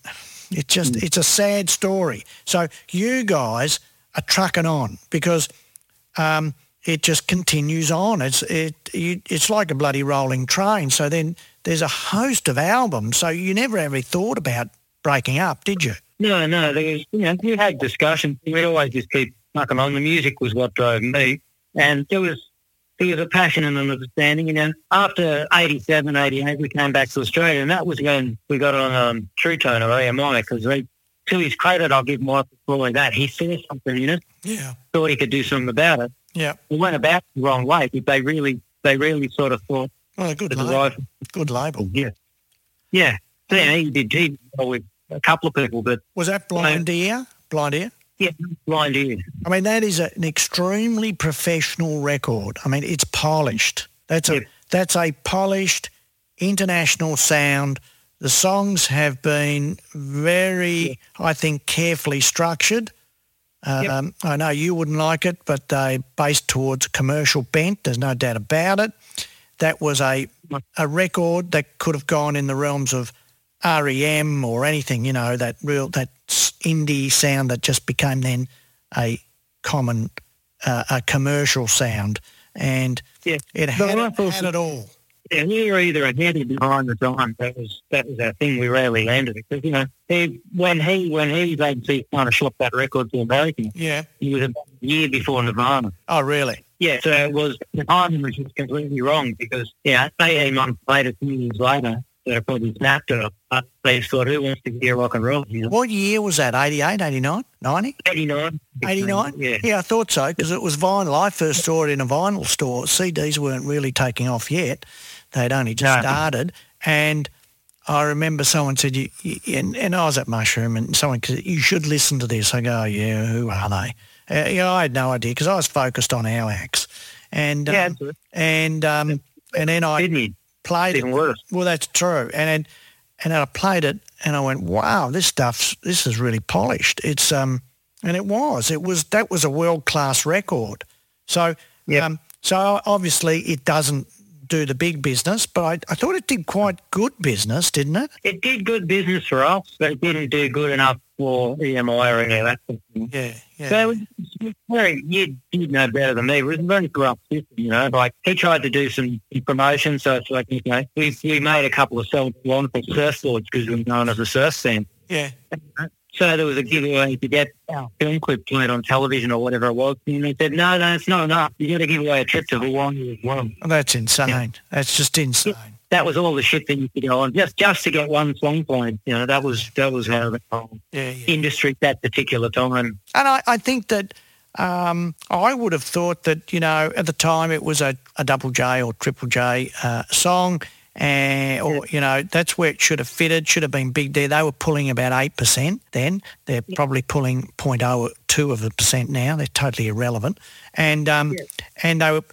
it just, it's a sad story. So you guys are trucking on because um, it just continues on. It's it, you, it's like a bloody rolling train. So then there's a host of albums. So you never ever thought about breaking up, did you? No, no, there was, you know, you had discussions. We'd always just keep knocking on. The music was what drove me. And there was, there was a passion and an understanding, you know. After 87, 88, we came back to Australia and that was when we got on um, True Tone of EMI because they, to his credit, I'll give Michael Floyd that. He saw something in it, Yeah. thought he could do something about it. Yeah. It went about the wrong way, but they really, they really sort of thought a good label. Good label. yeah. Yeah. So, yeah, he did, he with a couple of people, but Was that Blind Ear? Blind Ear? yeah, blind ear. I mean, that is a, an extremely professional record. I mean, it's polished. That's a Yeah. that's a polished international sound. The songs have been very, I think, carefully structured. Yep. Um, I know you wouldn't like it, but they based towards commercial bent. There's no doubt about it. That was a a record that could have gone in the realms of REM or anything. You know, that real that indie sound that just became then a common uh, a commercial sound, and Yeah. it The had, it, had it all. Yeah, we were either ahead or behind the time. That was that was our thing. We rarely landed it because you know he, when he when he agency kind of shot that record to America, Yeah. he was about a year before Nirvana. Oh, really? Yeah, so it was the timing was just completely wrong because yeah, eighteen months later, two years later, they probably snapped it up. But they thought, who wants to hear rock and roll? You know, What year was that? 88, 89, 90? eighty nine. 89? Yeah. Yeah, I thought so because it was vinyl. I first saw it in a vinyl store. CDs weren't really taking off yet. They'd only just No. started. And I remember someone said, you, you, and, and I was at Mushroom and someone said, you should listen to this. I go, oh, yeah, who are they? Uh, know, I had no idea because I was focused on our acts. And, Yeah, um, that's and, um, and then I Sydney, played it. worse. Well, that's true. And then, and I played it, and I went, "Wow, this stuff's this is really polished." It's um, and it was. It was that was a world class record. So Yep. um, so obviously it doesn't do the big business, but I, I thought it did quite good business, didn't it? It did good business for us, but it didn't do good enough for EMI or any of that sort of thing. Yeah, yeah. So it was very, you, you know better than me. It was a very corrupt system, you know. Like he tried to do some promotion, so it's like, you know, we, we made a couple of self wonderful surfboards because we were known as a surf scene. yeah. So there was a giveaway to get our film clip played on television or whatever it was. And they said, no, no, it's not enough. You've got to give away a trip to Hawaii as well. Well, that's insane. That's just insane. That was all the shit that you could go on just just to get one song played. You know, that was that was how the whole Yeah, yeah. industry at that particular time. And I, I think that um, I would have thought that, you know, at the time it was a, a double J or triple J uh, song. And, or, you know, that's where it should have fitted, should have been Big there They were pulling about 8% then. They're probably pulling 0.02 of a percent now. They're totally irrelevant. And, um, and they, were,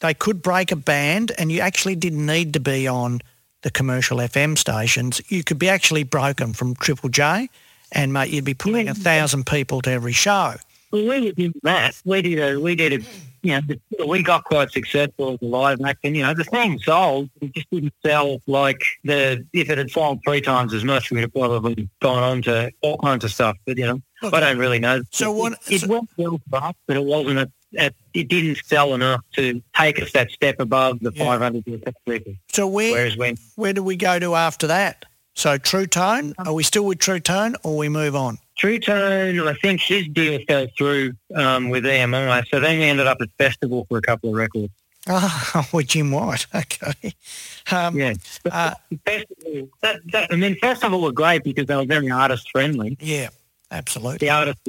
they could break a band and you actually didn't need to be on the commercial FM stations. You could be actually broken from Triple J and, mate, you'd be pulling a thousand people to every show. Well, we did that. We did a, we did a, you know, we got quite successful as a live act, and you know, the thing sold. It just didn't sell like the if it had sold three times as much, we'd have probably gone on to all kinds of stuff. But you know, Okay. I don't really know. So what- It, so- it went well for us, but it wasn't a. At, it didn't sell enough to take us that step above the Yeah. 500 to the people. So where Whereas when where do we go to after that? So True Tone, are we still with True Tone or we move on? True Tone, I think his deal fell through um, with EMI, so then we ended up at Festival for a couple of records. Oh, with Jim White. Okay. Um, Yeah. Uh, Festival, that, that, I mean, Festival were great because they were very artist friendly. yeah, absolutely. The artists,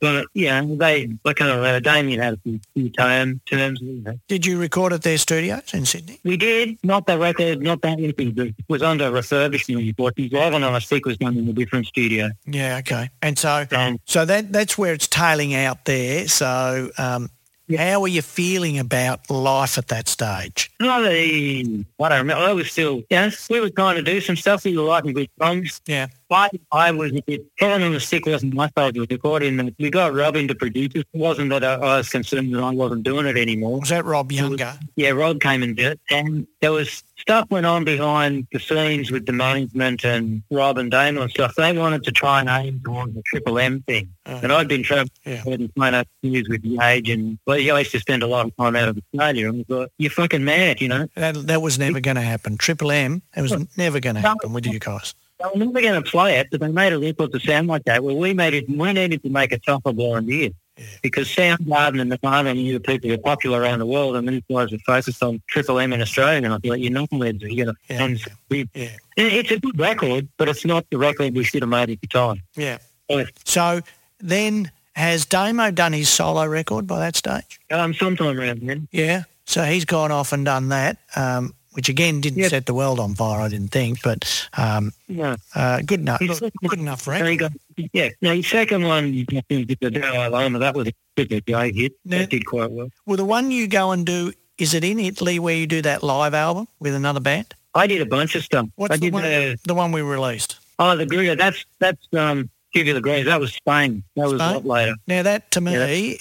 but yeah, they, I don't know, Damien had a few, term, terms. You know. Did you record at their studios in Sydney? We did, not the record, not that anything, it was under refurbishment, but his Heaven on a Stick was done in a different studio. Yeah, okay. And so Um, so that that's where it's tailing out there. So um, how are you feeling about life at that stage? not a, I don't remember, I was still, yes, we were trying to do some stuff, we were writing good songs, Yeah. I, I was a bit, Heaven on the Stick wasn't my favourite recording, and we got Robin to produce it. Wasn't that I, I was concerned that I wasn't doing it anymore. Was that Rob Younger? Yeah, Rob came and did it, and there was stuff went on behind the scenes with the management and Rob and Damien and stuff. They wanted to try and aim towards the Triple M thing, Uh, and I'd been travelling Yeah. and playing up years with the age, and well, I used to spend a lot of time out of Australia, and I thought, you're fucking mad, you know. that, that was never going to happen. Triple M, it was never going to happen with you guys. Were never going to play it, but they made a record to sound like that. Well, we made it. We needed to make a tougher volunteer Yeah. because Soundgarden and Nirvana knew the people who are popular around the world, and these guys were focused on Triple M in Australia. And I thought, you're not you're going to Yeah. sound weird. Yeah. It's a good record, but it's not the record we should have made at the time. Yeah. Yeah. So then has Damo done his solo record by that stage? Um, sometime around then. Yeah. So he's gone off and done that, um, which again didn't Yep. set the world on fire, I didn't think, but um, Yeah. uh, good enough. He's- Good, enough he got, yeah. Now, his second one, you to the Dalai Lama. That was a good guy hit. Yeah. That did quite well. Well, the one you go and do, is it in Italy where you do that live album with another band? I did a bunch of stuff. What's I the did one, the the one we released? Oh, the Gruger. That's that's um Tubular Greens. That was Spain. That was a lot later. Now that to me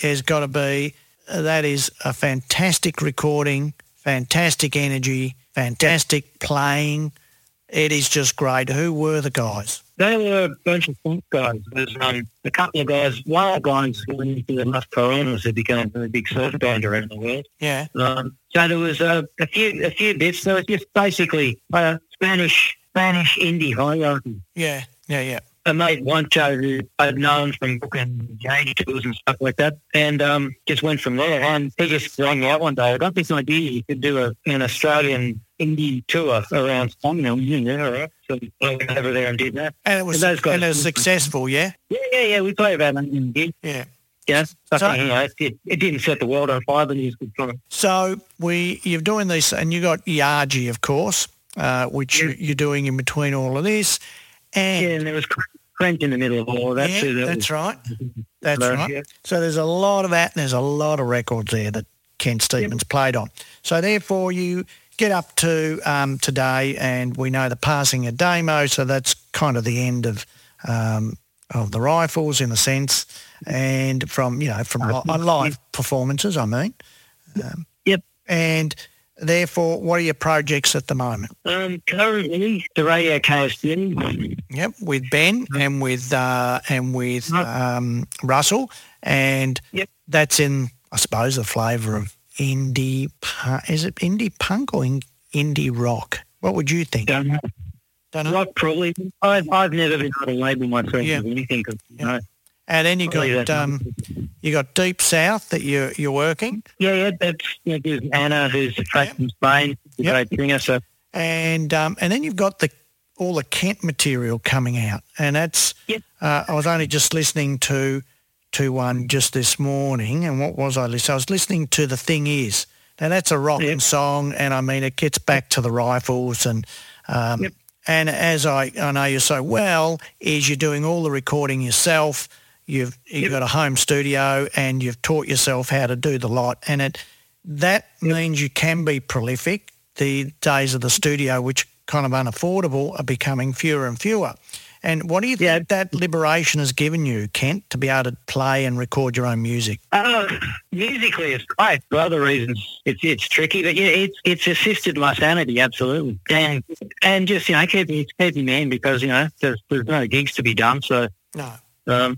Yeah. has got to be uh, that is a fantastic recording, fantastic energy, fantastic playing. It is just great. Who were the guys? They were a bunch of funk guys. There's um a couple of guys. The guys who went into the Los Coronas had became a big surf band around the world. Yeah, Um, so there was uh, a few a few bits. So it's just basically uh, Spanish Spanish indie hierarchy. yeah, yeah, yeah. I made one show who I'd known from booking Jade tours and stuff like that, and um, just went from there. And he just rang me out one day. I got this idea you could do a, an Australian indie tour around we yeah, all right. So I went over there and did that. And it was And guys- and it was successful. Yeah, Yeah, yeah, yeah. We played about that in gig. yeah. Yeah, so, So- you know, it, it, didn't set the world on fire, but it was good fun. So we you're doing this, and you got Yarji, of course, uh, which Yeah. you, you're doing in between all of this, and Yeah, and there was in the middle of all that. Yeah, too. That that's was, right. That's right. yeah. So there's a lot of that, and there's a lot of records there that Kent Steedman played on. So therefore, you get up to um, today, and we know the passing of Damo, so that's kind of the end of um, of the rifles in a sense, and from you know from li- live performances. I mean, um, Yep. and therefore, what are your projects at the moment? Um, currently, the Radio KFC. Yep, with Ben and with uh, and with um, Russell, and Yep. that's in, I suppose, the flavour of indie. Is it indie punk or in, indie rock? What would you think? Don't know. Don't know. Rock probably. I've, I've never been able to label myself Yeah. as anything. 'cause, you know, And then you got that. um, you got Deep South that you you're working, yeah, yeah, that's yeah, there's Anna, who's track from Spain, a Yep. great singer. So and um, and then you've got the all the Kent material coming out, and that's. Yep. Uh, I was only just listening to to one just this morning, and what was I listening? I was listening to the thing is. Now that's a rocking Yep. song, and I mean it gets back to the rifles and. Um. And as I, I know you so well, is you're doing all the recording yourself. You've you've Yep. got a home studio and you've taught yourself how to do the lot, and it that means you can be prolific. The days of the studio, which kind of unaffordable, are becoming fewer and fewer. And what do you think Yeah. that liberation has given you, Kent, to be able to play and record your own music? Uh, musically, it's great. For other reasons, it's it's tricky, but yeah, it's it's assisted my sanity absolutely, and and just you know keeping keeping me in because you know there's there's no gigs to be done, so No. um,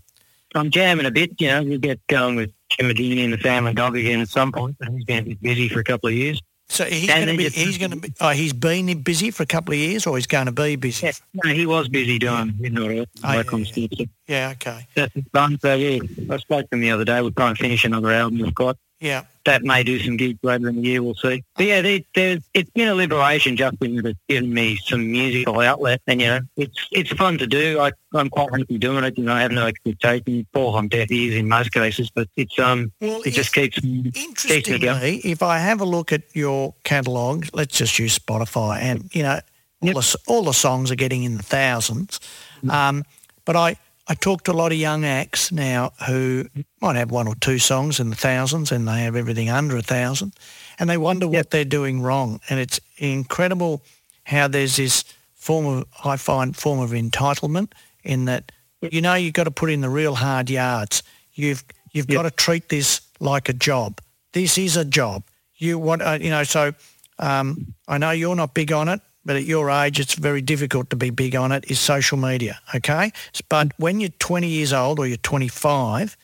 I'm jamming a bit. You know, we'll get going with Jimmy and the family dog again at some point. But he's been a busy for a couple of years. So he's going to be just- he's going to be oh, he's been busy for a couple of years, or he's going to be busy. Yeah, no, he was busy doing midnight Oh, work yeah, on yeah. Yeah. Okay. that's fun. So yeah, I spoke to him the other day. We're trying to finish another album we've got. Yeah. that may do some gigs later in the year. We'll see. But yeah, there, there's it's been a liberation just that it's given me some musical outlet, and you know, it's it's fun to do. I, I'm quite happy doing it. You know, I have no expectation. On deaf ears in most cases, but it's um, Well, it just keeps keeps me going. If I have a look at your catalogue, let's just use Spotify, and you know, all, Yep. the, all the songs are getting in the thousands. Um, but I, I talk to a lot of young acts now who might have one or two songs in the thousands, and they have everything under a thousand, and they wonder what they're doing wrong. And it's incredible how there's this form of, I find, form of entitlement in that, you know, you've got to put in the real hard yards. You've you've Yep. got to treat this like a job. This is a job. You want, uh, you know, so um, I know you're not big on it, but at your age, it's very difficult to be big on it. Is social media, okay? But when you're 20 years old or you're 25,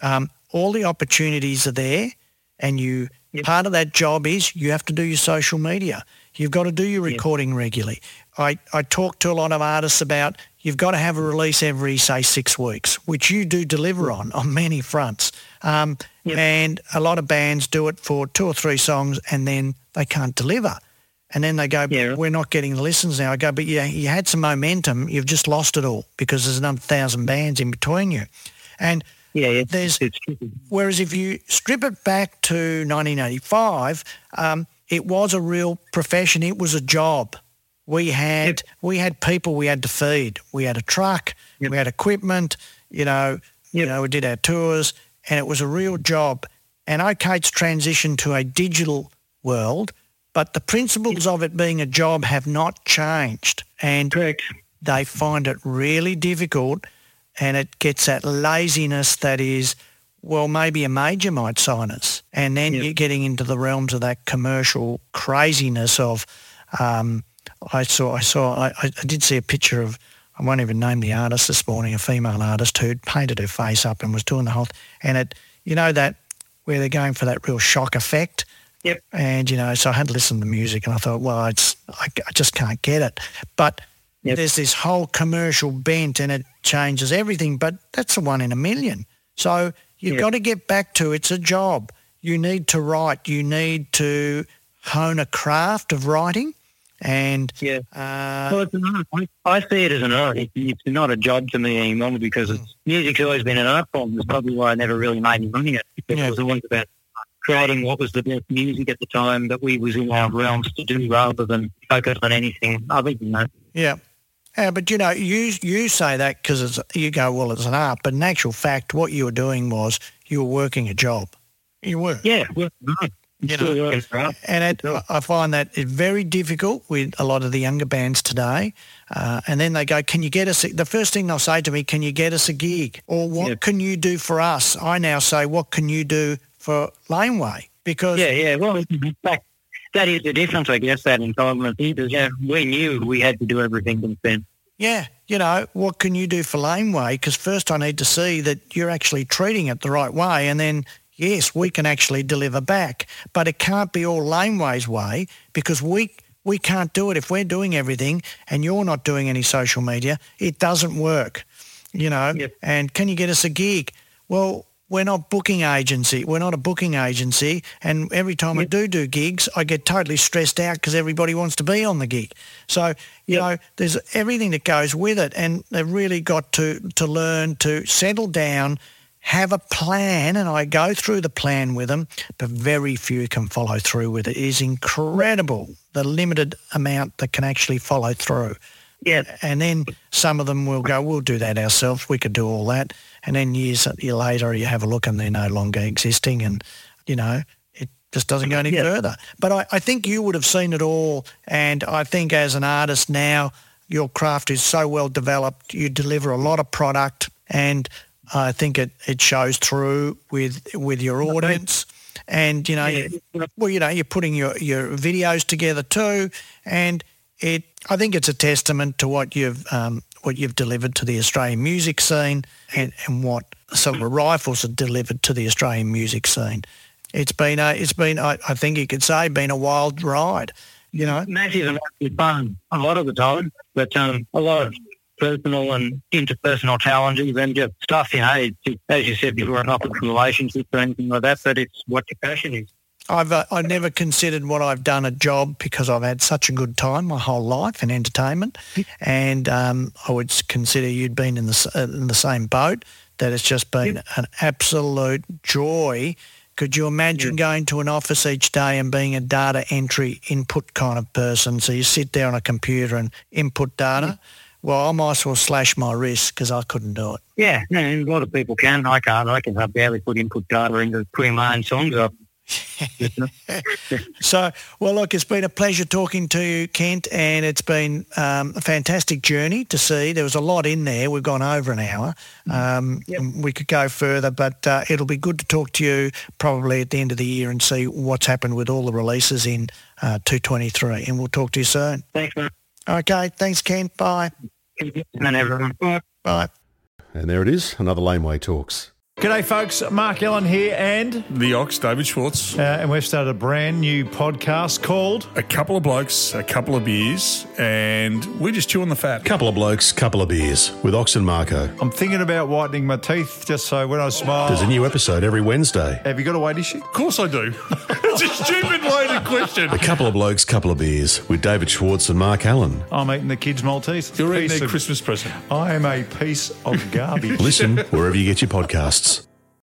um, all the opportunities are there, and you Yep. part of that job is you have to do your social media. You've got to do your Yep. recording regularly. I, I talk to a lot of artists about you've got to have a release every, say, six weeks, which you do deliver on on many fronts. Um, Yep. And a lot of bands do it for two or three songs and then they can't deliver. And then they go, Yeah. we're not getting the listens now. I go, but yeah, you had some momentum. You've just lost it all because there's another thousand bands in between you. And Yeah, yeah. There's- it's tricky. Whereas if you strip it back to 1985, um, it was a real profession. It was a job. We had we had people we had to feed. We had a truck. Yep. We had equipment. You know, you know, we did our tours, and it was a real job. And okay, it's transitioned to a digital world, but the principles of it being a job have not changed. And Correct. they find it really difficult and it gets that laziness that is, well, maybe a major might sign us. And then Yep. you're getting into the realms of that commercial craziness of, um, I saw, I saw, I, I did see a picture of, I won't even name the artist this morning, a female artist who'd painted her face up and was doing the whole, and it, you know, that where they're going for that real shock effect. Yep. And, you know, so I had to listen to the music and I thought, well, it's, I, I just can't get it. But Yep. there's this whole commercial bent and it changes everything, but that's a one in a million. So you've Yep. got to get back to it's a job. You need to write. You need to hone a craft of writing. And Yeah. uh, Well, it's an art. I, I see it as an art. It, it's not a job to me anymore because it's, music's always been an art form. That's probably why I never really made any money at it. Because Yeah. It was always about creating what was the best music at the time that we was in our realms to do rather than focus on anything other than that. yeah. Yeah, but you know, you you say that because you go, well, it's an art, but in actual fact, what you were doing was you were working a job. You were. Yeah, well. You know. And it. I find that it's very difficult with a lot of the younger bands today. Uh, and then they go, can you get us, a, the first thing they'll say to me, can you get us a gig? Or what Yeah. can you do for us? I now say, what can you do for Laneway? Because Yeah, yeah. Well, back that is the difference, I guess, that entitlement is, yeah, we knew we had to do everything themselves. Yeah, you know, what can you do for Laneway? Because first I need to see that you're actually treating it the right way and then, yes, we can actually deliver back. But it can't be all Laneway's way because we, we can't do it. If we're doing everything and you're not doing any social media, it doesn't work, you know. Yep. And can you get us a gig? Well, we're not booking agency. We're not a booking agency. And every time I do do gigs, I get totally stressed out because everybody wants to be on the gig. So, you Yep. know, there's everything that goes with it. And they've really got to, to learn to settle down, have a plan. And I go through the plan with them, but very few can follow through with it. It is incredible the limited amount that can actually follow through. Yeah, And then some of them will go, we'll do that ourselves. We could do all that. And then years later, you have a look and they're no longer existing. And, you know, it just doesn't go any Yeah. further. But I, I think you would have seen it all. And I think as an artist now, your craft is so well developed. You deliver a lot of product and I think it, it shows through with, with your audience. And, you know, Yeah. well, you know, you're putting your, your videos together too, and it. I think it's a testament to what you've um, what you've delivered to the Australian music scene, and, and what Celibate Rifles have delivered to the Australian music scene. It's been a, it's been I, I think you could say been a wild ride. You know, massive and fun a lot of the time, but um, a lot of personal and interpersonal challenges and just stuff, you know, it's, as you said before, not with relationships or anything like that, but it's what your passion is. I've uh, I never considered what I've done a job because I've had such a good time my whole life in entertainment, and um, I would consider you'd been in the uh, in the same boat. That it's just been an absolute joy. Could you imagine going to an office each day and being a data entry input kind of person? So you sit there on a computer and input data. Well, I might as well slash my wrist because I couldn't do it. Yeah, and a lot of people can. I can't. I can barely put input data into putting my own songs up. So, well, look, it's been a pleasure talking to you, Kent, and it's been um, a fantastic journey to see. There was a lot in there. We've gone over an hour. Um, and We could go further, but uh, it'll be good to talk to you probably at the end of the year and see what's happened with all the releases in uh, 223. And we'll talk to you soon. Thanks, man. Okay, thanks, Kent. Bye. And everyone. Bye. Bye. And there it is, another Laneway Talks. G'day, folks. Mark Allen here, and The Ox, David Schwartz. uh, and we've started a brand new podcast called A couple of blokes, a couple of beers, and we're just chewing the fat. A Couple of blokes, couple of beers with Ox and Marco. "I'm thinking about whitening my teeth just so when I smile." There's a new episode every Wednesday. Have you got a weight issue? Of course I do. it's a stupid loaded question. A couple of blokes, couple of beers with David Schwartz and Mark Allen. I'm eating the kids' Maltese. You're eating piece their of- Christmas present. I am a piece of garbage. Listen wherever you get your podcasts.